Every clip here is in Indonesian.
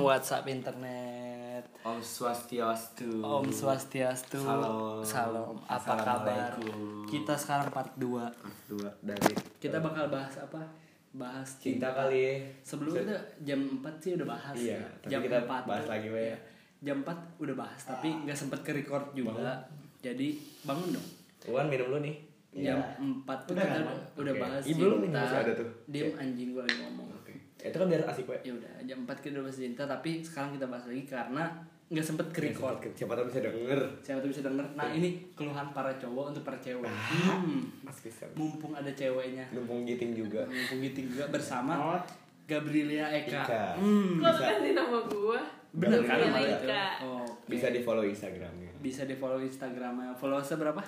WhatsApp internet. Om Swastiastu. Om Swastiastu. Salam. Salam. Apa kabar? Kita sekarang part 2. Dua dari Kita bakal bahas apa? Bahas cinta kali ya. Sebelum itu jam 4 sih udah bahas. Iya, tapi jam kita 4 bahas tuh- lagi, Wei. iya. Jam 4 udah bahas, tapi nggak sempet ke record juga. Jadi bangun dong. Wan minum lu nih. Jam 4 tuh Udah kita kan, udah, bahas Ih, belum nih, ada tuh. Diem anjing gua lagi ngomong. Oke. Itu kan biar asik. Ya udah, jam 4 kita udah bahas cinta, tapi sekarang kita bahas lagi karena nggak sempet ke record. Siapa tahu bisa denger. Siapa tuh bisa denger. Nah, ini keluhan para cowok untuk para cewek. Hmm. Mas bisa. Mumpung ada ceweknya. Numpung giting juga. Mumpung gitu juga bersama Gabrielia Eka. Eka. Hmm. Kok ganti nama gua? Bener kan nama itu? Eka. Oh, Bisa di follow Instagramnya. bisa di follow Instagramnya. Followersnya berapa?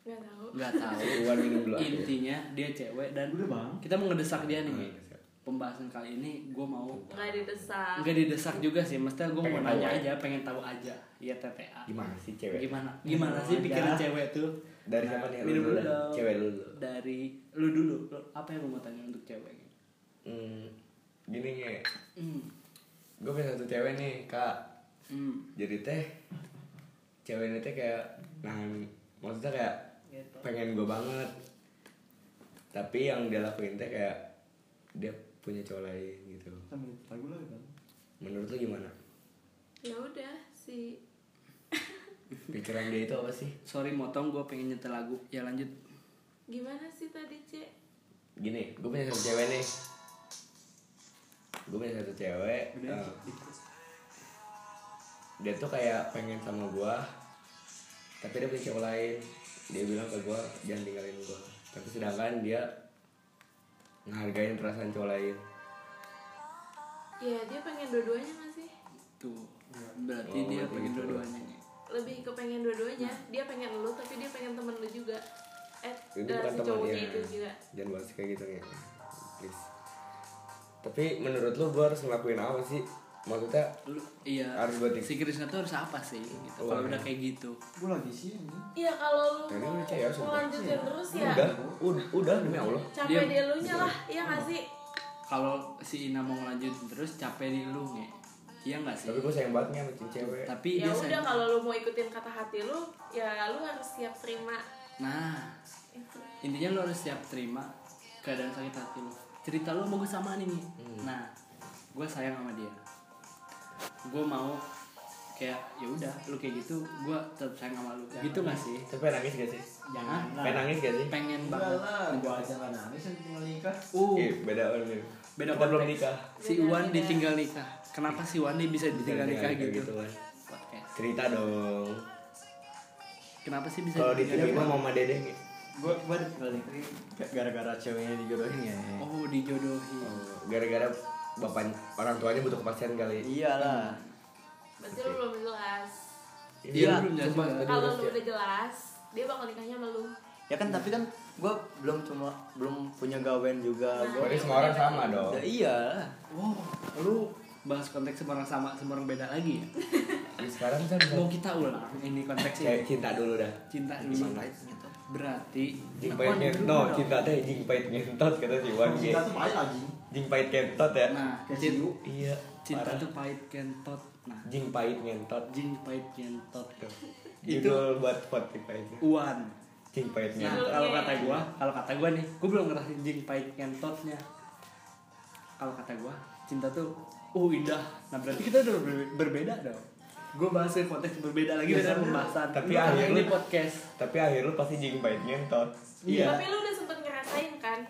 Gak tahu. Nggak tahu. Wan minum dulu aja. Intinya dia cewek dan Udah, Bang. kita mau ngedesak dia nih. Hmm. Pembahasan kali ini gue mau Nggak didesak. nggak didesak juga sih, mestinya gue mau nanya aja, pengen tahu aja. Iya TTA. Gimana sih cewek? Gimana? Gimana sih Aja. pikiran cewek tuh? Dari siapa nih? Lu Minum dulu dong. Cewek lu dulu. Dari lu dulu. Lu, apa yang lu mau tanya untuk cewek? Hmm, gini nge. Hmm. Gue punya satu cewek nih, Kak. Hmm. Jadi teh cewek ini teh kayak nahan maksudnya kayak Gitu. pengen gue banget tapi yang dia lakuin teh kayak dia punya cowok lain gitu Sambil lagu lagi kan. menurut lu gimana Ya udah si pikiran dia itu apa sih Sorry motong, gue pengen nyetel lagu. Ya lanjut. gimana sih tadi cek? gini gue punya satu cewek nih gue punya satu cewek Udah. eh, dia tuh kayak pengen sama gue tapi dia punya cowok lain dia bilang ke gue jangan tinggalin gue tapi sedangkan dia ngehargain perasaan cowok lain Ya dia pengen dua-duanya nggak sih? Tuh. Berarti Oh, dia pengen gitu. dua-duanya nih. Lebih ke pengen dua-duanya. Dia pengen lu tapi dia pengen temen lu juga. Eh, ini dan bukan si ya itu juga. jangan bahas kayak gitu ya please tapi menurut lu gue harus ngelakuin apa sih maksudnya Lu, iya. Harus tik- Si Krisna tuh harus apa sih? Gitu. Oh, Kalau iya. udah kayak gitu. Gue lagi sih ini. Iya kalau lu ini mau cewek, sumpah. melanjutin terus ya udah udah udah demi allah capek Dia- di elunya lah, iya nggak sih? Kalau si Ina mau ngelanjutin terus capek di lu nge. Iya nggak sih? tapi gue sayang banget nih sama cewek Tapi Ya dia udah sayang- kalau lu mau ikutin kata hati lu, ya lu harus siap terima. Nah, intinya lo harus siap terima keadaan sakit hati lo. Cerita lo mau gue sama nih. Hmm. Nah, gue sayang sama dia. Gue mau kayak ya udah lu kayak gitu, gue tetap sayang sama lu. Gitu gak sih? tapi nangis gak sih Jangan. pengen nangis gak sih Pengen banget. lah, gue aja nggak nangis yang tinggal nikah. Uh, Ih, beda orang beda Kita belum nikah Si Beda, Wan beda. ditinggal nikah. Kenapa si Wan bisa ditinggal nikah gitu? kan Podcast. cerita dong Kenapa sih bisa kalau ditinggal diterima nikah? mama dede Gue gue tinggal nikah gara-gara ceweknya dijodohin ya. Oh, dijodohin. Oh, gara-gara bapak orang tuanya butuh kepastian kali Iyalah. Berarti lu belum jelas. Iya, lu belum jelas juga. tadi Kalau udah lu udah jelas, dia bakal nikahnya sama lu. Ya kan tapi kan gue belum cuma belum punya gawen juga. Nah. Gue Berarti semua orang sama dong Ya iya. Wow, lu bahas konteks semua orang sama, semua orang beda lagi ya? Tapi sekarang kan Mau kita ulang ini konteksnya kayak cinta dulu dah cinta dulu. Gitu. Berarti Jing pahit ngentot, cinta teh jing pahit ngentot kata si Wan. Cinta tuh pahit anjing. Jing pahit kentot ya. Nah, Kayak cinta, siu. Iya. cinta parah. tuh pahit kentot. Nah, jing pahit ngentot. jing pahit kentot. Tuh. Itu- Judul buat Spotify itu. Uan. Jing pahit Nah, ngentot. kalau kata gua, kalau kata gua nih, gua belum ngerasain jing pahit kentotnya. Kalau kata gua, cinta tuh oh indah. Nah, berarti kita udah ber- berbeda dong. Gua bahas ke konteks berbeda lagi dengan sama. pembahasan. Tapi Lu kan akhir ini podcast. Tapi akhir lu pasti jing pahit ngentot. Iya. Tapi lu udah?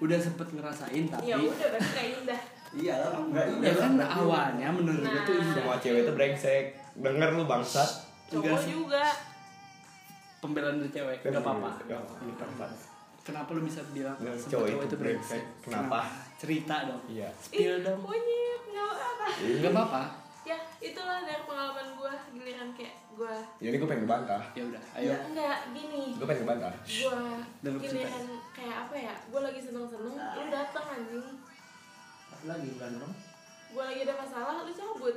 Udah sempet ngerasain tapi Ya udah berarti kayak indah. Iyalah, enggak ya indah. kan berarti. awalnya menurut gua tuh Nah. indah. Semua cewek itu brengsek. Denger lu bangsat. Enggak Cowok juga. Pembelaan dari cewek enggak apa-apa. Enggak. Kenapa lu bisa bilang Nah, semua cowok cowok itu itu brengsek? brengsek. Kenapa? Cerita dong. Iya. Spill dong. monyet, nggak apa-apa. Enggak apa-apa. Ya, itulah dari pengalaman gua giliran kayak gua. Jadi gue pengen ngebantah. Ya udah, ayo. Ya, enggak gini. Gue pengen ngebantah. Lu giliran kayak apa ya? Gua lagi seneng-seneng, lu dateng anjing. Apa lagi bukan dong? Gua lagi ada masalah, lu cabut.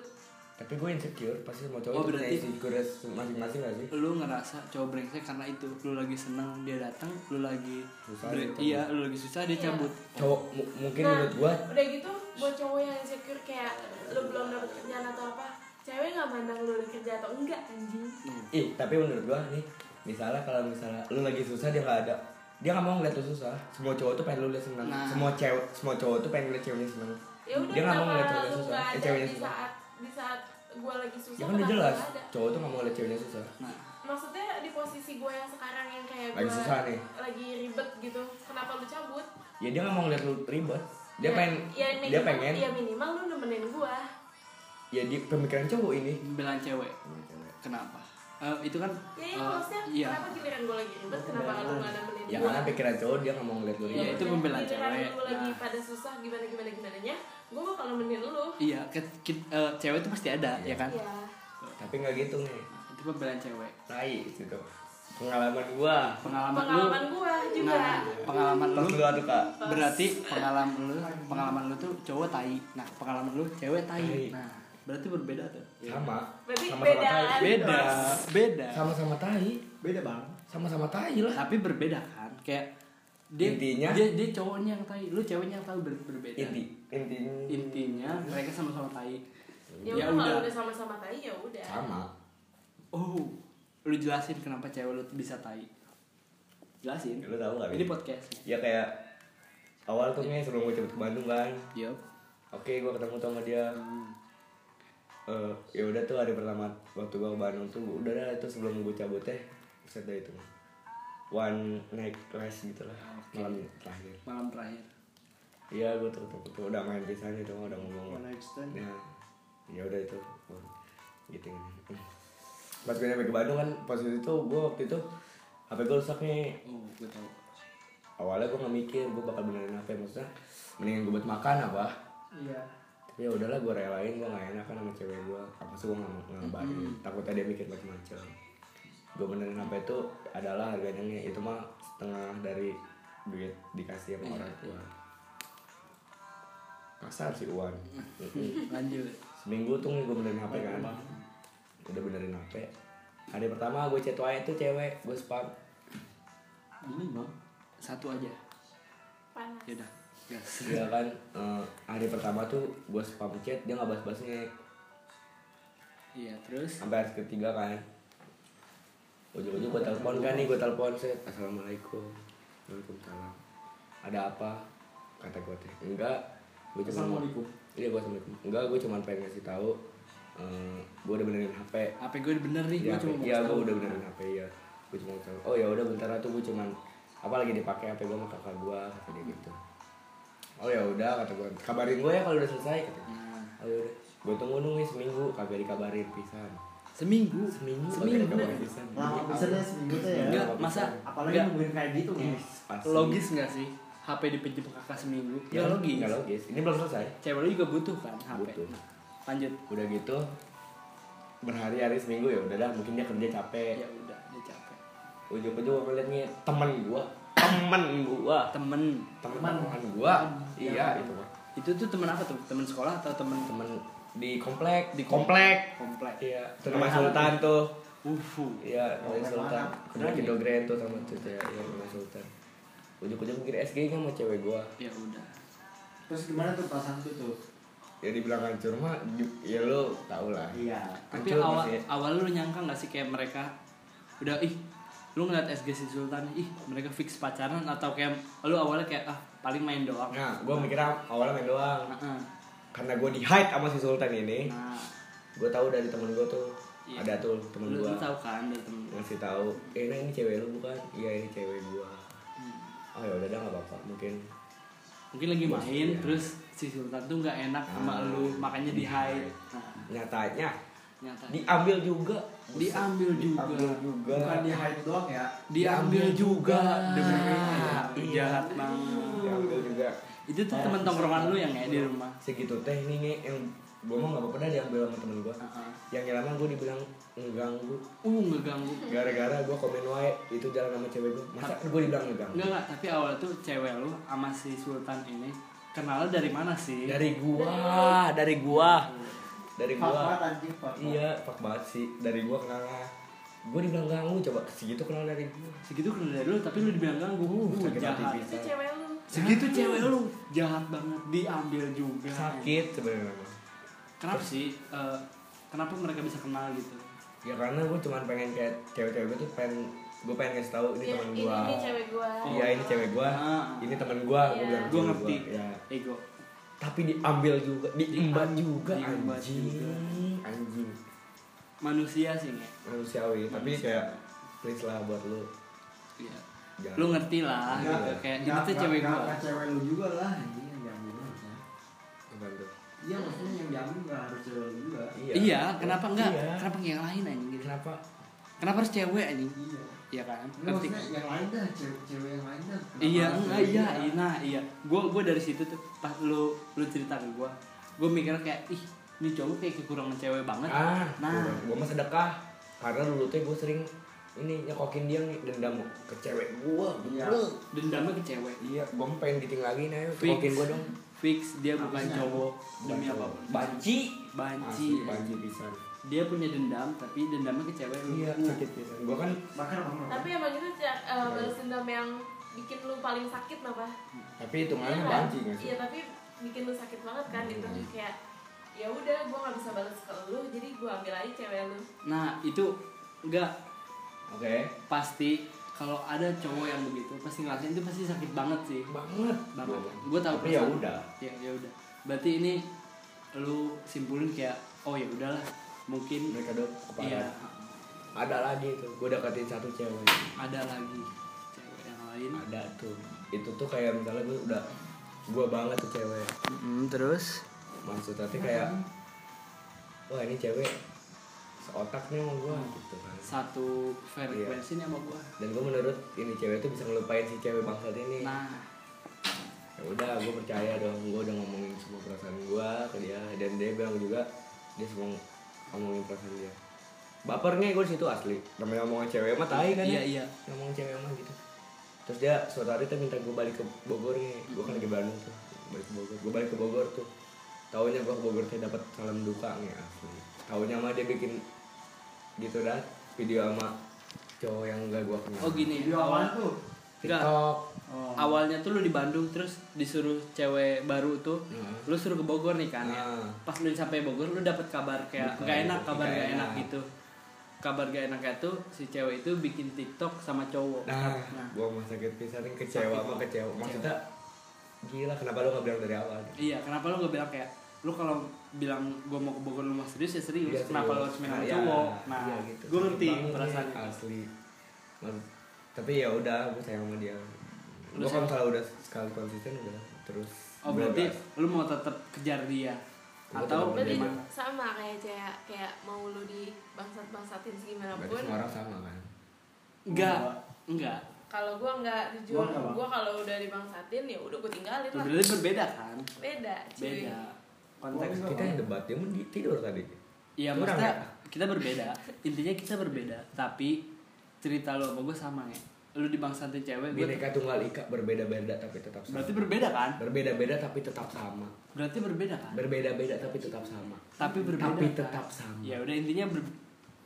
tapi gue insecure pasti semua cowok Oh, berarti- insecure masing-masing gak sih lu ngerasa cowok brengsek karena itu lu lagi seneng dia datang lu lagi Susah, bre- iya lu lagi susah dia Iya. cabut cowok mu- mungkin Nah, menurut gue udah gitu buat cowok yang insecure kayak lu belum dapet kerjaan atau apa cewek nggak mandang lu udah kerja atau enggak anjing? Ih tapi menurut gue nih misalnya kalau misalnya lu lagi susah dia nggak ada. Dia nggak mau ngeliat lu susah. Semua cowok tuh pengen lu lihat senang Nah. semua cewek semua cowok tuh pengen lihat ceweknya senang ya udah Dia nggak mau ngeliat ceweknya lu susah, eh, ceweknya di susah. saat di saat gue lagi susah ya kan udah jelas cowok tuh nggak mau ngeliat ceweknya susah. Nah. Maksudnya di posisi gue yang sekarang yang kayak Lagi gue susah nih. lagi ribet gitu kenapa lu cabut? Ya dia nggak mau ngeliat lu ribet. Dia Ya- pengen ya dia minimal, pengen ya minimal lu nemenin gue ya di pemikiran cowok ini. Pembelaan cewek. Kenapa? Eh, itu kan ya ya maksudnya iya. kenapa giliran gue lagi ribet? Kenapa lu nggak nemenin ya gue karena pikiran cowok dia nggak mau ngeliat lu Iya, ribet itu pembelaan giliran cewek. lu lagi Nah. pada susah gimana gimana gimana nya gue bakal nemenin lu. Iya ke- ki- eh, cewek itu pasti ada Iya. ya kan? Ya tapi nggak gitu nih. Nah, itu pembelaan cewek. Tai gitu. Pengalaman gua. Pengalaman, pengalaman lu gue juga. Nah pengalaman lu. Dulu atuh kak. Berarti pengalaman lu pengalaman lu tuh cowok tai. Nah pengalaman lu cewek tai. Tai. nah berarti berbeda tuh? Sama. Berarti sama-sama beda. tai. Kan? beda. Beda. Sama-sama tai. Beda bang. Sama-sama tai lah. Tapi berbeda kan? Kayak dia Intinya- dia, dia cowoknya yang tai. Lu ceweknya yang tahu ber- berbeda. Inti inti intinya mereka sama-sama tai. Ya, Ya udah udah. sama-sama tai ya udah. Sama. Oh lu jelasin kenapa cewek lu bisa tai. Jelasin. Lu tahu nggak ini podcast. Ya kayak awal tuh nih sebelum gue cepet ke Bandung kan yup. Oke gue ketemu sama dia Eh, ya udah tuh hari pertama waktu gue ke Bandung tuh udah dah itu sebelum gue cabut teh set itu. One night class gitu lah Oke. malam terakhir. Malam terakhir. Iya gue tuh, tuh, tuh udah main pisahnya tuh udah ngomong. One night stand. Nah, ya udah itu gitu. Pas gue nyampe ke Bandung kan posisi itu gue waktu itu HP gue rusak nih. Oh gue tahu. Awalnya gue nggak mikir gue bakal benerin HP maksudnya mendingan gue buat makan apa? Iya ya udahlah gue relain gue nggak enak kan sama cewek gue apa sih gue nggak nggak ngabarin? Takutnya dia mikir macam-macam gue benerin HP itu adalah harganya nih. Itu mah setengah dari duit dikasih sama orang tua. Kasar sih Uwan. Mm-mm. lanjut. Seminggu tuh gue benerin HP kan. udah benerin HP hari pertama gue chat wae tuh cewek gue spam. Ini bang. Satu aja. Panas. Yaudah gas dia kan? Eh, hari pertama tuh gue spam chat dia nggak balas balasnya iya terus? Sampai hari ketiga kan. Ujung-ujung gue telepon kan nih gue telepon set. Assalamualaikum. Waalaikumsalam. Ada apa? Kata gue teh. Enggak. Gue cuma Assalamualaikum. iya gue assalamualaikum. Enggak gue cuma pengen ngasih tahu eh, gue udah benerin HP HP gue bener nih gue Iya, cuma iya gue udah benerin HP ya gue cuma tahu. Oh ya udah bentar tuh gue cuman apa lagi dipakai HP gue sama kakak gue kata dia gitu oh ya udah kata gue kabarin gue ya kalau udah selesai kata dia. Nah, oh ya udah. Gue tunggu nunggu seminggu kagak dikabarin pisan. Seminggu? Seminggu kagak seminggu dikabarin pisan. Lama pisannya seminggu tuh ya. Enggak, masa apalagi enggak, nungguin kayak gitu nih Pasti. logis nggak sih? HP dipinjam kakak seminggu? Ya ya logis. nggak logis. Ini belum selesai. Cewek lu juga butuh kan HP Butuh. lanjut. Udah gitu berhari-hari seminggu ya udah dah mungkin dia kerja capek. Ya udah dia capek. Ujung-ujung gue ngeliat nih temen gue temen. Gue temen. teman teman gue iya itu mah itu tuh temen apa tuh? Temen sekolah atau temen di komplek? Di komplek. Komplek. Iya. Itu namanya Sultan tuh. Ufu. Iya namanya Komplek Sultan. Mana? komplek Indogren tuh sama tuh ya. Iya namanya Sultan. Ujung-ujung mikir SG kan sama cewek gua. Ya udah. Terus gimana tuh perasaan tuh tuh? Ya dibilang hancur mah ya lu tau lah. Iya. Tapi awal pasti. awal lu nyangka nggak sih kayak mereka udah ih lu ngeliat SG si Sultan ih mereka fix pacaran atau kayak lu awalnya kayak ah paling main doang. Nah gua mikirnya awalnya main doang. Heeh. karena gua di hide sama si Sultan ini nah. gua tahu dari temen gua tuh. Iya. ada tuh temen gua. lu tahu kan dari temen ngasih tahu eh nah ini cewek lu bukan? Iya ini cewek gua. Hmm. oh ya udah dah nggak apa-apa mungkin. Mungkin lagi main iya. terus si Sultan tuh nggak enak sama Ah. lu makanya di hide nah, nyatanya nyata. Diambil juga. Diambil juga. Diambil juga. Bukan di hide doang ya. Diambil juga. demi Ah, Aduh, iya. jahat banget. Diambil juga. Itu tuh temen tongkrongan lu yang ya di rumah. Segitu teh nih nge, yang gue mah nggak apa-apa dah diambil sama temen gue Heeh. yang nyelama gue dibilang ngeganggu. Uh ngeganggu. Gara-gara gue komen wae itu jalan sama cewek gue masa gue dibilang ngeganggu? Enggak enggak, tapi awal tuh cewek lu sama si Sultan ini kenalnya dari mana sih? dari gua dari gua dari Fuck gua. banget anjing fuck iya fuck banget sih. Dari gua kenal. Lah gua dibilang ganggu coba segitu kenal dari gua. Segitu kenal dari lu tapi lu dibilang ganggu. Uh, hati jahat. itu cewek lu. Segitu cewek lu jahat banget diambil juga. Sakit sebenarnya. Kenapa sih eh, kenapa mereka bisa kenal gitu? Ya karena gua cuma pengen kayak cewek-cewek gua tuh pengen gua pengen ngasih tahu ini Ya, teman ini, gua. ini cewek gua. Iya ini cewek gua. Ah. ini teman gua gua Iya. bilang gue ngerti. gua. ya ego tapi diambil juga diembat juga Diembat anjing juga. anjing manusia sih nge manusiawi tapi Manusia. kayak please lah buat lu Iya. jangan lu ngerti lah gitu kayak ini tuh cewek nggak- gua nggak cewek lu juga lah anjing yang diambil tuh? Iya maksudnya yang diambil nggak harus cewek lu juga. iya kenapa enggak Iya. kenapa yang lain anjing gitu kenapa kenapa harus cewek anjing Iya. Iya kan? Maksudnya yang lain dah, cewek, cewek yang lain dah. Kenapa? iya enggak iya iya, nah iya. Gua gua dari situ tuh pas lu lu cerita ke gua gua mikir kayak ih ini cowok kayak kekurangan cewek banget. Ah nah gua mah sedekah. Karena dulu tuh gua sering ini nyekokin dia nih dendam ke cewek gua Iya. Lu. dendamnya ke cewek? Iya gua mah pengen giting lagi nih nyekokin gua dong. Fix dia bukan cowok demi Banci. apa pun. Banci. Banci. Asli, banci pisan dia punya dendam tapi dendamnya ke cewek lu. iya sakit pisan gua kan Bahkan abang tapi emang itu ca- eh, balas dendam yang bikin lu paling sakit apa tapi itu mana Iya kan? banci nggak sih? Iya tapi bikin lu sakit banget kan itu Hmm. kayak ya udah gua nggak bisa balas ke lu jadi gua ambil aja cewek lu. Nah itu enggak oke. Pasti kalau ada cowok yang begitu pasti ngelakuin itu pasti sakit banget sih. Banget. Banget. Gua- gue tahu tapi ya udah. Ya ya udah. Berarti ini lu simpulin kayak oh ya udahlah mungkin mereka udah iya. Ada lagi tuh gua deketin satu cewek. Ada lagi cewek yang lain. Ada tuh. Itu tuh kayak misalnya gue udah gua banget tuh cewek. Terus? Maksud tapi kayak wah ini cewek seotak nih sama gua gitu kan. Satu frekuensi nih sama gua. Dan gue menurut ini cewek tuh bisa ngelupain si cewek bangsat ini. Nah. Ya udah gue percaya dong gue udah ngomongin semua perasaan gue ke dia. Dan dia bilang juga dia semua ngomongin perasaan dia. Bapernya gue situ asli. Namanya ngomongin cewek mah tai kan iya ya? iya. Ngomongin cewek mah gitu. Terus dia suatu hari tuh minta gue balik ke Bogor nih. Gue kan lagi Bandung tuh balik ke Bogor. Gue balik ke Bogor tuh. Tahunya gue ke Bogor tuh dapat salam duka nih asli. Tahunya mah dia bikin gitu dah video sama cowok yang gak gue kenal. Oh gini. Video awal awal tuh. TikTok Oh. awalnya tuh lu di Bandung terus disuruh cewek baru tuh Nah. lu suruh ke Bogor nih kan ya Nah. pas lu sampai Bogor lu dapet kabar kayak Bukan, gak enak kabar nggak gak enak enak. gitu kabar gak enaknya tuh si cewek itu bikin TikTok sama cowok Nah, Nah. gua mah sakit pisan kecewa sama kecewa. Maksudnya gila kenapa lu gak bilang dari awal? iya kenapa lu gak bilang kayak lu kalau bilang gua mau ke Bogor lu mau serius ya serius Iya, kenapa lu serius. harus main sama Nah, iya, cowok nah iya gitu. gua ngerti perasaannya asli. Tapi ya udah, gua sayang sama dia. Sayang- kalau misalnya udah sekali konsisten udah terus. oh berarti lu mau tetap kejar dia Gua atau berarti gimana sama kayak kayak kayak mau lu di bangsat bangsatin segimana berarti pun semua orang sama kan? enggak enggak kalau gua nggak jujur Gua nggak, Bang. gua kalau udah dibangsatin ya udah gua tinggalin lah berarti berbeda kan beda cuy beda konteks Kita yang debat dia mau di- tidur tadi. Iya maksudnya ya? kita berbeda Intinya kita berbeda Tapi cerita lo sama gue sama ya Lu dibangsatin cewek gue Bineka tunggal ika berbeda-beda tapi tetap sama. Berarti berbeda kan? Berbeda-beda tapi tetap sama. Berarti berbeda kan? Berbeda-beda tapi tetap sama. Tapi berbeda Tapi kan? tetap sama. Ya udah intinya ber-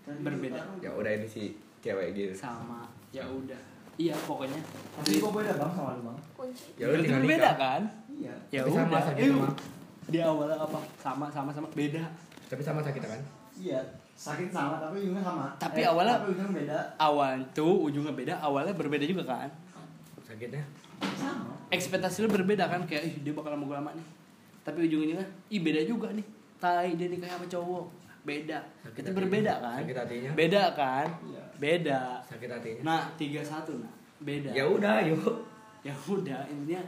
berbeda Ya udah ini si cewek gitu. Sama Ya udah Iya pokoknya Tapi kok beda bang sama lu bang? kunci Ya udah Berarti tinggal berbeda nikah. kan? Iya. Ya Tapi sama udah sakit Eh. Di awalnya apa? Sama sama sama beda Tapi sama sakit kan? Iya. Sakit sama tapi ujungnya sama. Tapi awalnya- Tapi ujungnya beda. Awal tuh ujungnya beda Awalnya berbeda juga kan? Sakitnya? Sama. ekspektasi lu berbeda kan kayak ih dia bakal gue lama nih tapi ujung-ujungnya ih beda juga nih tai dia nikah sama cowok beda Sakit itu hatinya. berbeda kan Sakit hatinya? beda kan Iya. beda Sakit hatinya? nah tiga satu nah beda Ya udah, yuk. ya udah intinya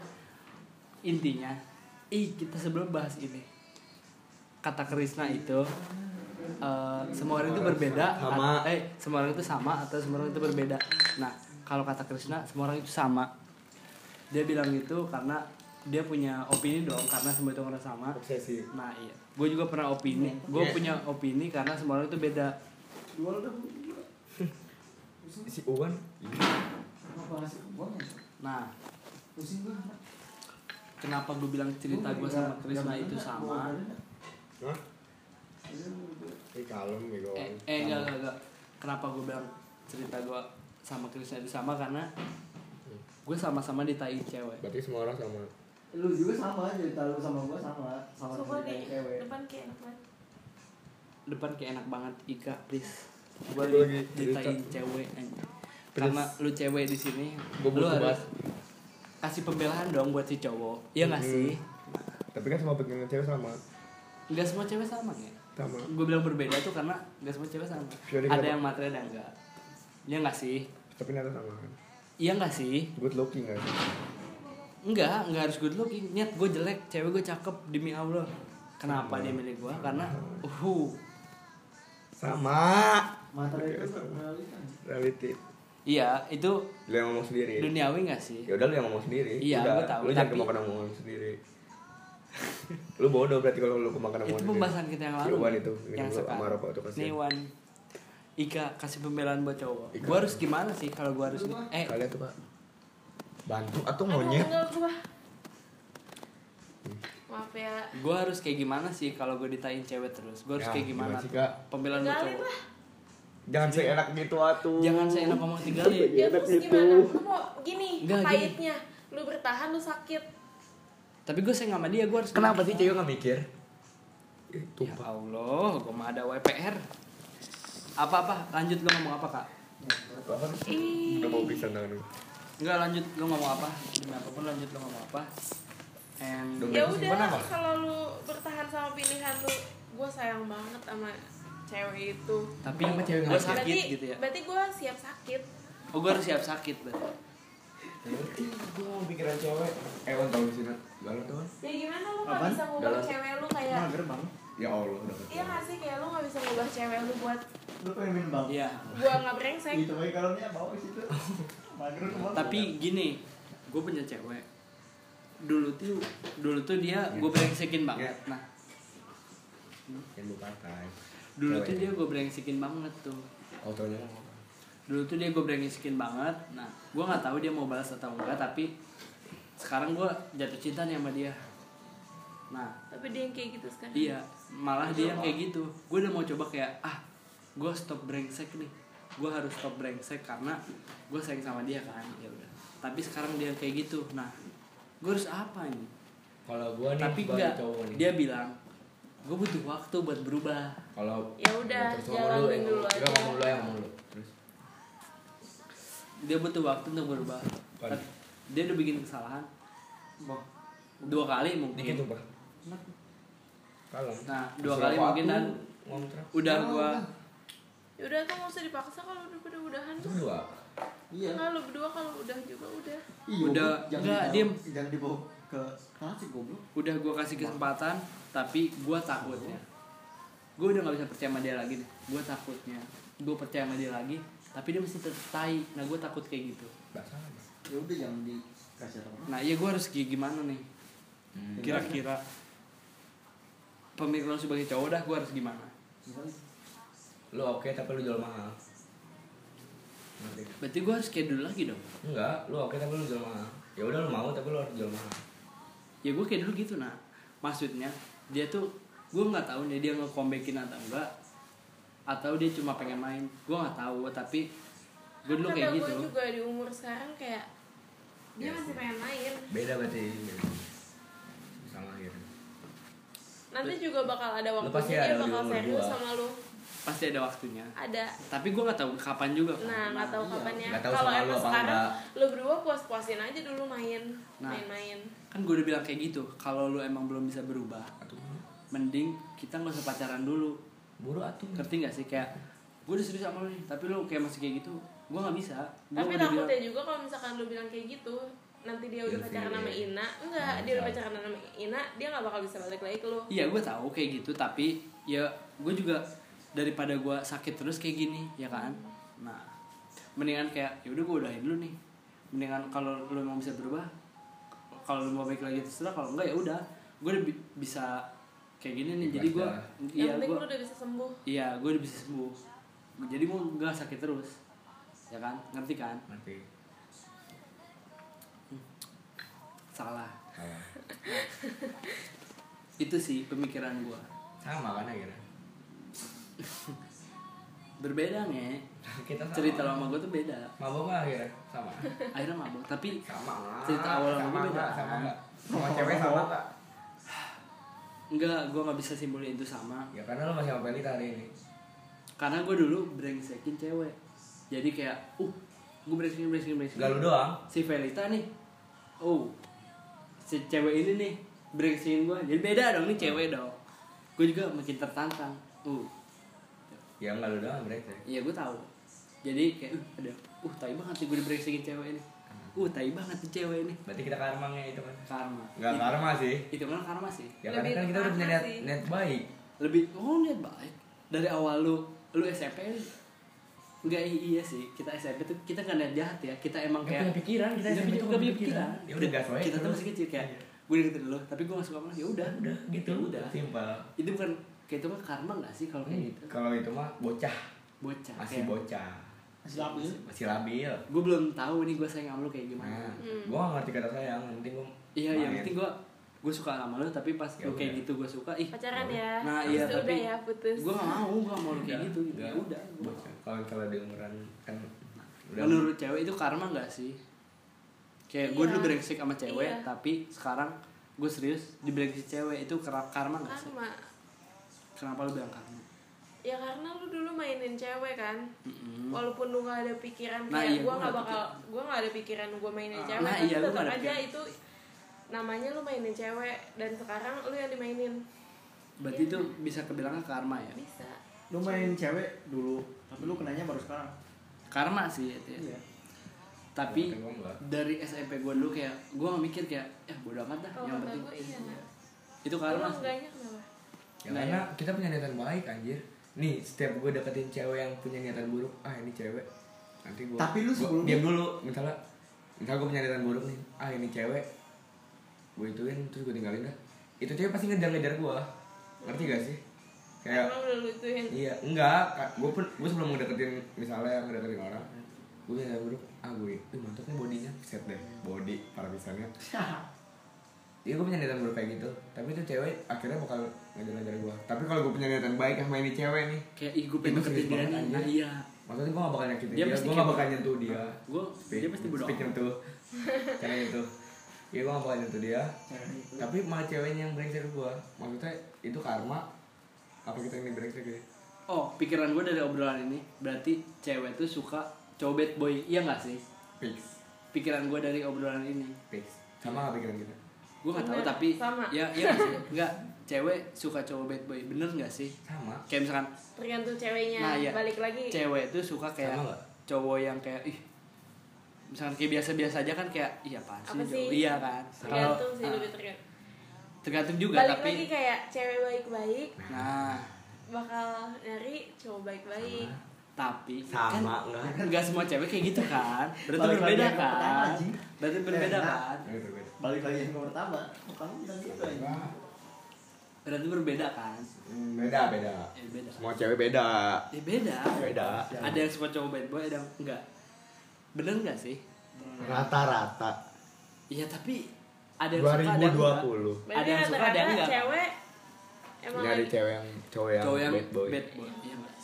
intinya ih kita sebelum bahas ini kata Krisna itu eh, semua orang itu berbeda Sama. at- eh semua orang itu sama atau semua orang itu berbeda nah kalau kata Krisna semua orang itu sama dia bilang gitu karena dia punya opini dong karena semua itu orang sama Obsesi. nah iya gue juga pernah opini gue Iya. punya opini karena semua orang itu beda. Si ya? nah Pusing gua. kenapa gue bilang cerita gue sama Krisna itu sama Hah? Ini kalem eh, eh enggak enggak enggak kenapa gue bilang cerita gue sama Krisna itu sama karena gue sama-sama ditain cewek Berarti semua orang sama. Lu juga sama cerita lu sama gua sama sama Sumpah nih, cewek. depan kayak enak banget. depan kayak enak banget Ika please gue Gua lagi ditain cewek anjing. karena lu cewek di sini lu harus kasih pembelaan dong buat si cowok iya nggak Hmm. sih Tapi kan semua pengen cewek sama. nggak semua cewek sama ya Sama. gue bilang berbeda tuh karena nggak semua cewek sama ada yang materi ada yang enggak iya nggak sih Tapi nyata sama kan. iya nggak sih Good looking kan. Enggak, enggak harus good looking. Niat gue jelek, cewek gue cakep demi Allah. Kenapa dia milik gue? Karena uh, Sama. Materi itu. Reality. iya itu Lu yang ngomong sendiri. duniawi gak sih? Ya udah lu yang ngomong sendiri. Iya, udah. gua tahu, Lu jangan tapi- kemakan omongan sendiri. Lu bodoh berarti kalau lu kemakan itu pembahasan kita yang lalu. Si Wan itu, minum yang sama sekarang. rokok tuh kasihan. Nih Wan, Ika kasih pembelaan buat cowok. Ika. Gue harus gimana sih kalau gue harus eh Kalian tuh pak bantu atau monyet gua. Maaf ya. gue harus kayak gimana sih kalau gue ditain cewek terus? Gue harus Ya, kayak gimana? gimana sih? Kak? Pembelaan buat cowok. lah. jangan seenak gitu atuh Jangan saya enak ngomong tinggalin. Ya Enak terus gitu. gimana? Lu mau gini, Enggak, gini. pahitnya. Lu bertahan, lu sakit. Tapi gue sayang sama dia, gue harus kenapa sih cewek nggak mikir Eh, Ya Allah, gue mah ada WPR. Apa-apa? Lanjut lu ngomong apa kak? apa udah mau pisang tangan Enggak lanjut lu ngomong apa? Demi apa pun lanjut lu ngomong apa? And. Ya udah, kalau lu bertahan sama pilihan lu, gua sayang banget sama cewek itu. tapi Sama cewek gue nggak sakit berarti, gitu ya. Berarti gua siap sakit. Oh gue harus siap sakit berarti. Ngerti gue mau pikiran cewek eh on tau di sini galon tuh Ya gimana lu gak Apaan? bisa ngubah Dalam- cewek lu kayak Mager bang. ya Allah Iya gak sih kayak lu gak bisa ngubah cewek lu buat Lu pengen minum bang? Iya. gua gak brengsek Itu aja galonnya bawa di situ. Mager tuh. Tapi gini, gue punya cewek. Dulu tuh, dulu tuh dia gue brengsekin banget. Iya. Nah, yang lu pakai dulu tuh Cewek. dia gue brengsekin banget tuh. apa Dulu tuh dia gue brengsekin banget. Nah, gue nggak tahu dia mau balas atau enggak. Tapi sekarang gue jatuh cinta nih sama dia. Nah, Tapi dia yang kayak gitu sekarang Iya, malah dia yang kayak gitu. Gue udah mau coba kayak ah, gue stop brengsek nih. Gue harus stop brengsek karena gue sayang sama dia kan. Ya udah. Tapi sekarang dia kayak gitu. Nah, gue harus apa nih? kalau gue nih Tapi enggak. Dia bilang, gue butuh waktu buat berubah. kalau Ya udah, jalanin dulu ngomong- aja. Enggak, ngomong lu yang ngomong lu terus Dia butuh waktu untuk berubah. Pan. Dia udah bikin kesalahan Bang. dua kali dikit mungkin. tuh pak kalem Nah, dua kali mungkin dan udah gue Ya udah tuh gak usah dipaksa kalau udah udah udahan itu berdua Iya. Nah lu berdua kalau udah juga udah Iya, Udah, gua- jangan enggak, diem. Jangan dibawa ke klasik goblok. udah gue kasih kesempatan tapi gue takutnya gue udah nggak bisa percaya sama dia lagi nih gue takutnya gue percaya sama dia lagi tapi dia masih tetap tai. Nah gue takut kayak gitu. Bahasa apa Ya udah jangan dikasih nah iya gue harus kayak gimana nih? Hmm. kira-kira pemikiran lu sebagai cowok dah gue harus gimana? Lu oke tapi lu jual mahal. Berarti gue harus kayak dulu lagi dong? Enggak lu oke tapi lu jual mahal. Ya udah lu mau tapi lu harus jual mahal. Ya gue kayak dulu gitu nah. Maksudnya dia tuh gue nggak tahu nih dia ngekombekin atau enggak atau dia cuma pengen main gue nggak tahu tapi gue dulu kayak gitu gue juga di umur sekarang kayak Dia Ya. masih pengen main beda berarti sama akhir Nanti juga bakal ada waktunya pasti dia bakal serius sama lu pasti ada waktunya Ada tapi gue nggak tahu kapan juga kan. Nah, nggak tahu iya. kapannya. Tahu Kalau emang sekarang enggak. lu berdua puas-puasin aja dulu main, Nah. main-main. kan gue udah bilang kayak gitu kalau lu emang belum bisa berubah mending kita nggak usah pacaran dulu buru atuh. Ngerti nggak sih? Kayak gue udah serius sama lu nih tapi lu kayak masih kayak gitu gue nggak bisa. Gue Tapi takutnya juga kalau misalkan lu bilang kayak gitu, nanti dia udah Ilfil, pacaran sama ya. Ina, enggak, Nah, dia udah pacaran sama Ina, dia nggak bakal bisa balik lagi ke lu. iya gue tahu kayak gitu tapi ya gue juga daripada gue sakit terus kayak gini ya kan? Nah mendingan kayak ya udah gue udahin dulu nih. Mendingan kalau lu mau bisa berubah kalau lu mau baik lagi terserah kalau enggak ya udah. Gue udah bi- bisa kayak gini nih jadi gue iya gue lu udah bisa sembuh. iya gue udah bisa sembuh. Jadi mau nggak sakit terus. Ya kan? Ngerti kan? Nanti salah. Salah. Itu sih pemikiran gue sama kan akhirnya? Berbeda nge. Kita sama. cerita lama gue tuh beda. Mabok nggak akhirnya? Sama. Akhirnya mabuk tapi sama lah. Cerita awal sama sama gue beda. sama sama cewek sama nggak enggak gue nggak bisa simpulin itu sama. Ya karena lo masih sama Pelita hari ini. Karena gue dulu brengsekin cewek. Jadi kayak uh gue brengsekin brengsekin brengsekin gak lu doang. Si Velita nih oh si cewek ini nih brengsekin gue jadi beda dong nih cewek dong. Gue juga makin tertantang uh. Ya nggak lu doang break iya gue tahu. Jadi kayak uh ada uh tai banget nih gue dibrengsekin cewek ini uh tai banget nih cewek ini. Berarti kita karmanya itu kan karma. Nggak Itu- karma sih. itu kan karma sih. Ya karena Lebih kan kita udah punya niat niat baik. Lebih oh niat baik. Dari awal lu lu SMP Enggak iya sih. Kita SMP tuh kita nggak niat jahat ya. Kita emang kayak punya pikiran, kita SMP tuh nggak punya pikiran. Ya udah, gas aja kita tuh masih kecil kayak Iya. gue deketin lo tapi gue gak suka sama lo ya udah. Udah gitu. Ya udah. Simpel. Itu bukan kayak itu mah karma gak sih kalau kayak gitu? kalau itu mah bocah. Bocah masih bocah Masih labil. masih labil. Gue belum tahu nih gue sayang sama lo kayak gimana. Nah Hmm. gua gak ngerti kata sayang yang penting gua iya yang penting gue gue suka sama lo tapi pas Ya lo kayak gitu gue suka ih. Pacaran ya. Nah, Habis iya, tapi udah ya putus. gue gak mau gue gak mau lo kayak gitu gitu. Ya udah. kalau kalau di umuran kan udah. Menurut cewek itu karma gak sih? Kayak gue Iya. dulu brengsek sama cewek Iya. tapi sekarang gue serius di brengsek cewek itu kar- karma gak sih? Karma. Kenapa lu bilang karma ya karena lu dulu mainin cewek kan Mm-mm. walaupun lu gak ada pikiran Nah, kayak iya, nggak nggak bakal gua nggak ada pikiran gua mainin Ah, cewek nah, tapi iya, tetap aja pikiran. itu namanya lu mainin cewek dan sekarang lu yang dimainin berarti itu bisa kebilangnya karma ya bisa Lu main cewek dulu, tapi lu kenanya baru sekarang. karma sih itu ya. Iya. tapi Kan enggak. dari SMP gue dulu kayak gue gak mikir kayak ya bodo amat dah kalau yang penting gua iya nah itu karma sih. enggaknya kenapa ya karena kita punya niatan baik anjir nih setiap gue deketin cewek yang punya niatan buruk ah ini cewek. Nanti gue Tapi lu sebelumnya- diam dulu misalnya misalnya gue punya niatan buruk nih ah ini cewek. Gue ituin terus gue tinggalin dah. Itu cewek pasti ngejar-ngejar gue ngerti gak sih? Kayak emang udah lu ituin? Iya enggak. Gue pun gue sebelum ngedeketin misalnya ngedeketin orang gue punya niatan buruk ah gue ih mantap nih bodinya. Set deh body para misalnya. Iya gue punya niatan buruk kayak gitu. Tapi itu cewek akhirnya bakal ngejar-ngejar gue Tapi kalau gue punya niatan baik sama ini cewek nih kayak ih gue pengen Itu deketin dia nih. nah iya. Maksudnya gue gak bakal nyakitin Dia dia, Gue gak bakal gitu. nyentuh dia. Gue dia pasti bodo Speak nyentuh Kayak gitu Iya gue gak bakal nyentuh dia. Tapi malah ceweknya yang brengsek ke gue Maksudnya itu karma Apa kita ini brengsek ya? oh pikiran gue dari obrolan ini berarti cewek tuh suka cowok bad boy. Iya gak sih? Fix. Pikiran gue dari obrolan ini. Fix. Sama gak pikiran kita? gue gak tahu Bener, tapi sama. ya iya gak sih cewek suka cowok bad boy bener gak sih? Sama. Kayak misalkan tergantung ceweknya Nah, iya. balik lagi. Cewek tuh suka kayak Sama nggak? cowok yang kayak ih misalkan kayak biasa-biasa aja kan kayak iya apaan sih Apa sih? iya kan? Kalau tergantung sih ah, lebih tergantung. Tergantung juga balik tapi lagi kayak cewek baik-baik nah. bakal nyari cowok baik-baik. Tapi Sama kan enggak? nggak semua cewek kayak gitu kan? Berarti Balik berbeda pertama, kan berarti berbeda Eh, nah. kan Balik lagi yang pertama. Kamu bilang gitu aja. Berarti berbeda kan? Hmm, Beda, beda. Eh beda. Semua cewek beda. Eh beda. Beda. Ada yang suka cowok bad boy ada yang enggak. Bener nggak sih? Rata-rata. Iya tapi ada yang suka ada yang enggak. 2020 Ada yang suka, ada yang enggak. cewek emang Nyari lagi cewek yang cowok yang, cowok yang bad boy. bad boy. Iya nggak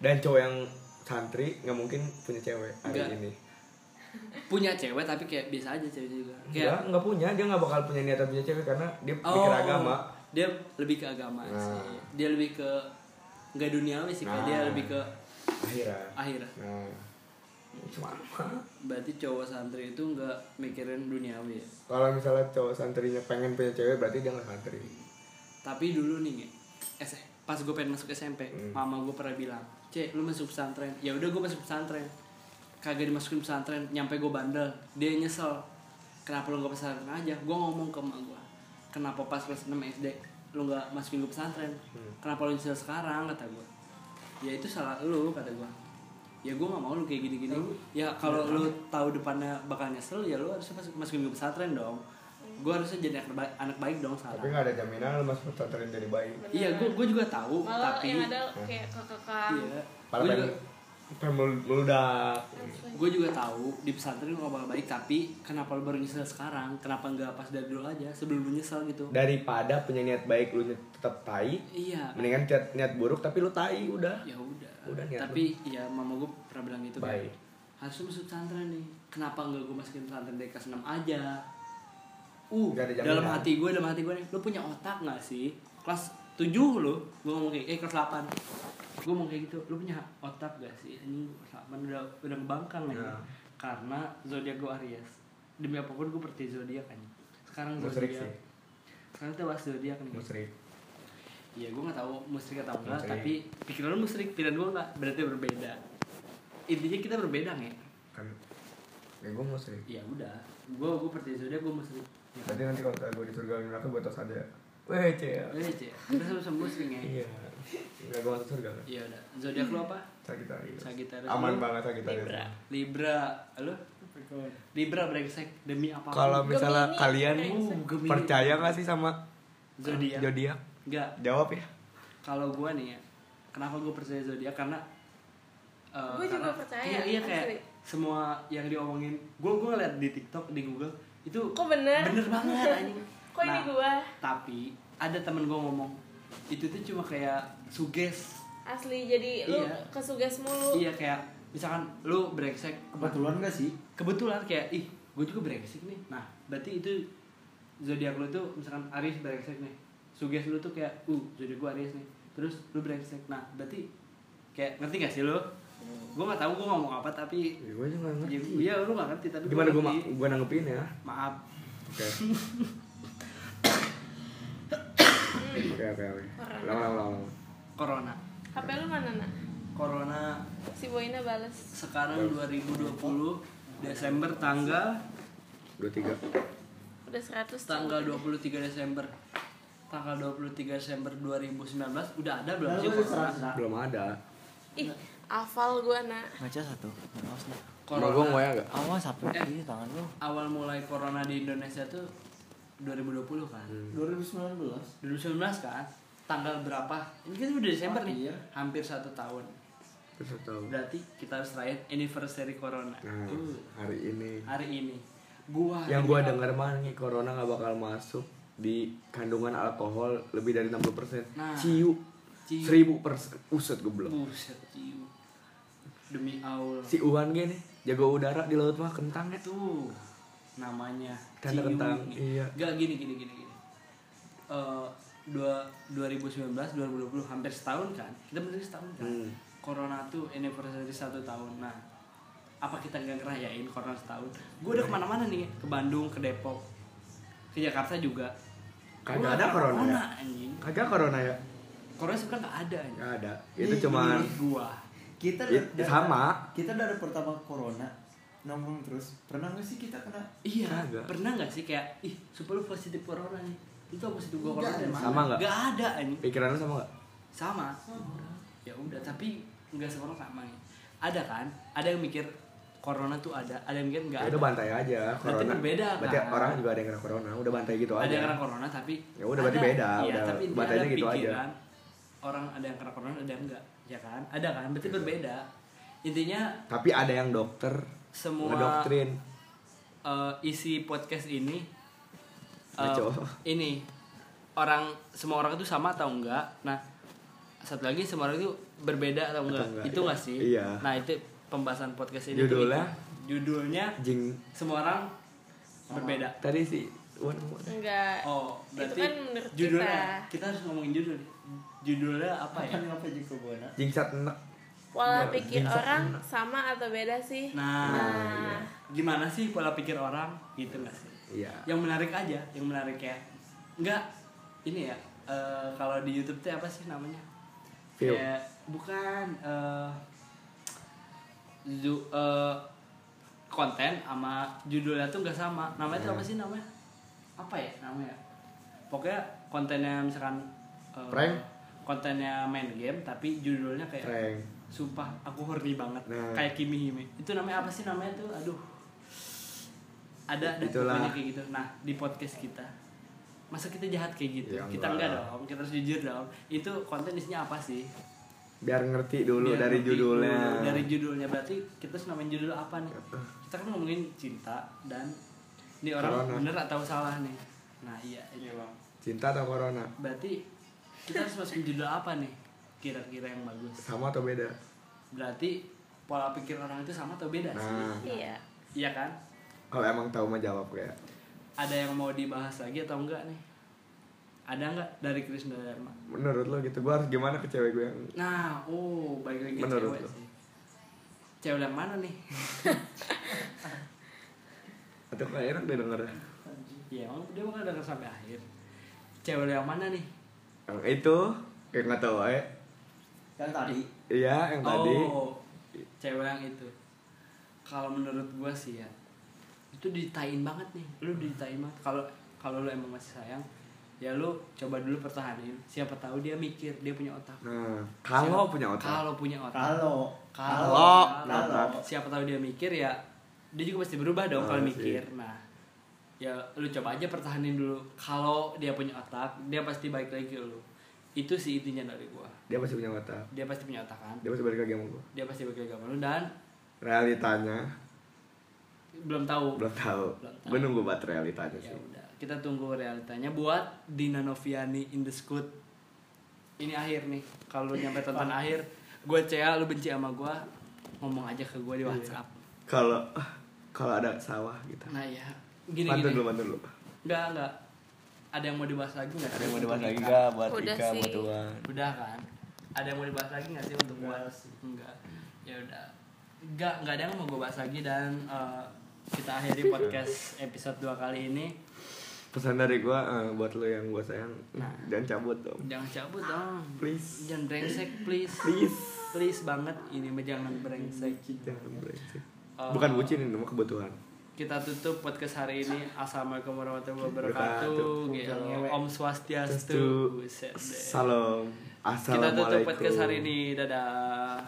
Dan cowok yang santri nggak mungkin punya cewek hari Enggak. ini. punya cewek tapi kayak biasa aja cewek juga. Kayak nggak punya, dia nggak bakal punya niatan punya cewek karena dia oh. pikir agama. Dia lebih ke agama Nah. sih dia lebih ke nggak duniawi sih Nah. dia lebih ke Akhirnya. akhirat Nah, cuma berarti cowok santri itu nggak mikirin duniawi ya kalau misalnya cowok santrinya pengen punya cewek berarti dia nggak santri. tapi dulu nih S pas gue pengen masuk SMP Hmm. mama gue pernah bilang cek lu masuk pesantren ya udah gue masuk pesantren kagak dimasukin pesantren nyampe gue bandel dia nyesel kenapa lu gak pesantren aja gue ngomong ke emak gue kenapa pas kelas 6 SD lu gak masukin gue pesantren? Hmm. kenapa lu nyesel sekarang? Kata gue ya itu salah lu kata gue ya gue gak mau lu kayak gini-gini. Ya kalau lu tahu depannya bakal nyesel ya lu harusnya masuk masukin gue pesantren dong. Gue harusnya jadi anak baik, anak baik dong Tapi sekarang nggak ada jaminan lu masuk pesantren jadi baik. iya gue gue juga tahu malah tapi yang ada kayak kakak iya. Gue juga pengen gue juga tahu di pesantren gak bakal baik tapi kenapa lu baru nyesel sekarang? Kenapa nggak pas dari dulu aja sebelum lu nyesel gitu? Daripada punya niat baik lu tetap tai iya. mendingan niat, niat buruk tapi lu tai udah. Ya udah. Udah, niat tapi ya mama gue pernah bilang gitu kan Baik. harus lu masuk pesantren nih. Kenapa nggak gue masukin pesantren dari kelas 6 aja? Uh dalam hati gue dalam hati gue nih lu punya otak nggak sih? Kelas 7 lu gue ngomong kayak eh kelas 8 gue ngomong kayak gitu lu punya otak gak sih ini kelas 8 udah udah ngebangkang aja Ya. karena zodiak gue Aries demi apa pun gue percaya zodiak kan sekarang zodiak sekarang kita bahas zodiak nih musrik Iya, gue gak tahu musrik atau enggak, Musrik. tapi pikiran lu musrik, pilihan gue enggak, berarti berbeda. Intinya kita berbeda nggak? kan ya gue musrik Ya udah, gue gue percaya zodiak gue musrik. Ya. berarti nanti kalau gue di surga neraka gue tos ada weh cia Eh, cek, kita sama-sama musrik ya. iya nggak gue masuk surga Iya udah, zodiak lu apa? Sagittarius Sagittarius. aman Lu? banget Sagittarius Libra. Libra, lu? Libra brengsek demi apa? kalau misalnya Gemini. kalian Uh, Gemini. percaya nggak sih sama zodiak. zodiak Enggak, jawab ya kalau gue nih ya, kenapa gue percaya zodiak karena eh, Gua juga percaya, Iya, iya kayak asli. semua yang diomongin, gue gue ngeliat di TikTok, di Google itu Kok bener? bener banget anjing. Kok ini Nah, gua? Tapi ada temen gue ngomong itu tuh cuma kayak suges. Asli jadi lu Iya. kesuges mulu. Iya kayak misalkan lu brengsek Kebetulan gak sih? kebetulan kayak ih gue juga brengsek nih nah berarti itu zodiak lu tuh misalkan Aries brengsek nih suges lu tuh kayak uh zodiak gue Aries nih terus lu brengsek nah berarti kayak ngerti gak sih lu gue nggak tahu gue ngomong apa tapi ya, gue juga nggak ya, ngerti iya lu nggak ngerti tapi gimana gue gue nanggepin ya maaf oke oke oke oke Corona. lama lama lama corona HP lu mana, Nak? corona Si Boyna bales. sekarang 2020 Desember tanggal dua tiga Udah 100 tanggal 23 Desember tanggal 23 Desember 2019 udah ada belum sih corona? belum ada Ih, hafal gua, Nak. Baca satu. Awas nih. Mau gue mau ya nggak Awas HP Eh. di tangan lu. awal mulai corona di Indonesia tuh 2020 kan? 2019. 2019 kan? Tanggal berapa? Ini kan udah Desember nih. Akhir. hampir satu tahun. Terus tahu berarti kita harus rayain anniversary corona. Nah Uh, hari ini. Hari ini. Gua yang apa? dengar mah nih corona nggak bakal masuk di kandungan alkohol lebih dari 60% Nah. ciu. Ciu. seribu persen. Uset goblok buset ciu. Demi Allah. Si Uwan gini jago udara di laut mah kentang ya. Tuh namanya kentang, iya. gak gini gini gini gini. Eh, dua 2019 2020 hampir setahun kan? Kita bener setahun kan? Hmm. corona tuh anniversary satu tahun. Nah apa kita nggak ngerayain corona setahun? Gue udah ke mana-mana nih ke Bandung ke Depok ke Jakarta juga. Kagak ada corona ya? anjing. Kagak corona ya? Corona sebenarnya nggak ada nggak ada. Itu Menurut gua Kita Ya, da- sama. Kita dari pertama corona nongkrong terus. Pernah gak sih kita kena? iya Kagak. pernah nggak sih kayak ih supaya lu positif corona nih itu apa positif gua Nggak, corona dari mana? sama nggak? nggak ada anjing pikiran lu sama nggak sama ya udah tapi nggak semua orang sama ya. ada kan ada yang mikir corona tuh ada ada yang mikir nggak ya ada udah bantai aja Berarti corona berbeda, berarti kan? orang juga ada yang kena corona udah bantai gitu ada aja yang kena corona tapi Ya udah, berarti beda, iya, udah tapi bantainya ada gitu aja. orang ada yang kena corona ada yang enggak ya kan ada kan berarti berbeda intinya tapi ada yang dokter semua ngedoktrin eh, isi podcast ini eh, Ngaco. ini orang semua orang itu sama atau enggak nah satu lagi semua orang itu berbeda atau enggak, enggak. itu nggak sih Iya. nah itu pembahasan podcast ini Judulnya? itu. judulnya jing semua orang berbeda tadi sih Enggak. oh Itu berarti kan menurut judulnya kita. kita. harus ngomongin judul judulnya apa ya jingsat enak Pola Biar pikir orang sama atau beda sih? nah, Nah. gimana sih pola pikir orang gitu nggak sih iya yang menarik aja yang menarik ya enggak ini ya eh, kalau di YouTube tuh apa sih namanya View. Kayak bukan eh ju- eh, konten sama judulnya tuh nggak sama namanya tuh Hmm. apa sih namanya apa ya namanya pokoknya kontennya misalkan eh, Prank? kontennya main game tapi judulnya kayak Prank. Sumpah aku horny banget. Nah. kayak Kimi Hime. Itu namanya apa sih? Namanya tuh aduh. Ada ada Itulah. pokoknya kayak gitu. Nah di podcast kita. Masa kita jahat kayak gitu? Ya, kita enggak. dong. Kita harus jujur dong. Itu konten isinya apa sih? Biar ngerti dulu Biar dari ngerti judulnya. dulu. dari judulnya. Berarti kita namain judul apa nih? Kita kan ngomongin cinta dan ini orang Corona. bener atau salah nih? Nah iya ini bang cinta atau corona? Berarti kita harus masukin judul apa nih kira-kira yang bagus. Sama atau beda? Berarti pola pikir orang itu sama atau beda sih? Nah. Iya. iya kan? Kalau emang tahu mah jawab kayak ada yang mau dibahas lagi atau enggak nih? Ada enggak dari Krisna Dharma? Menurut lo gitu gue harus gimana ke cewek gue yang nah oh baik lagi ke Menurut cewek lo? sih. Cewek yang mana nih? Atau kayak enak deh denger Iya, emang dia bakal denger sampai akhir. Cewek yang mana nih? yang itu kayak nggak tahu eh Yang tadi. iya yang tadi Oh, cewek yang itu. Kalau menurut gua sih ya, itu ditain banget nih. Lu ditain banget. Kalau kalau lu emang masih sayang, ya lu coba dulu pertahanin. Siapa tahu dia mikir, dia punya otak. nah kalau Siapa- punya otak Kalau punya otak. Kalau Kalau. kalau siapa tahu dia mikir ya dia juga pasti berubah dong Oh, kalau sih. mikir. Nah, ya lu coba aja pertahanin dulu. Kalau dia punya otak, dia pasti baik lagi ke lu. Itu sih intinya dari gua. Dia masih punya otak Dia pasti punya otak kan. dia masih balik lagi sama gue Dia pasti baik lagi sama lu dan realitanya belum tahu. belum tahu Belum tahu. gue nunggu buat realitanya Ya sih udah, kita tunggu realitanya buat Dina Noviani in the Scoot. Ini akhir nih. Kalau lu nyampe tonton akhir, gue Cea, lu benci sama gua, ngomong aja ke Iya. gua di WhatsApp. kalau kalau ada sawah gitu Nah ya, gini pantun gini. dulu pantun dulu Enggak, enggak. Ada yang mau dibahas lagi nggak? ada yang mau dibahas lagi Ika? gak buat Ika buat Tuhan Udah kan? Ada yang mau dibahas lagi nggak sih untuk gua? Enggak. Ya udah. Enggak, enggak ada yang mau gue bahas lagi dan eh, kita akhiri podcast episode 2 kali ini. pesan dari gue eh, buat lo yang gue sayang Nah. jangan cabut dong Jangan cabut dong. please Jangan brengsek, please. please Please banget ini mah jangan brengsek. jangan brengsek Eh, bukan bucin ini mah kebutuhan Kita tutup podcast hari ini. Assalamualaikum warahmatullahi Wabarakatuh. wabarakatuh. Om Swastiastu. Buset salam Kita tutup assalamualaikum podcast hari ini. Dadah.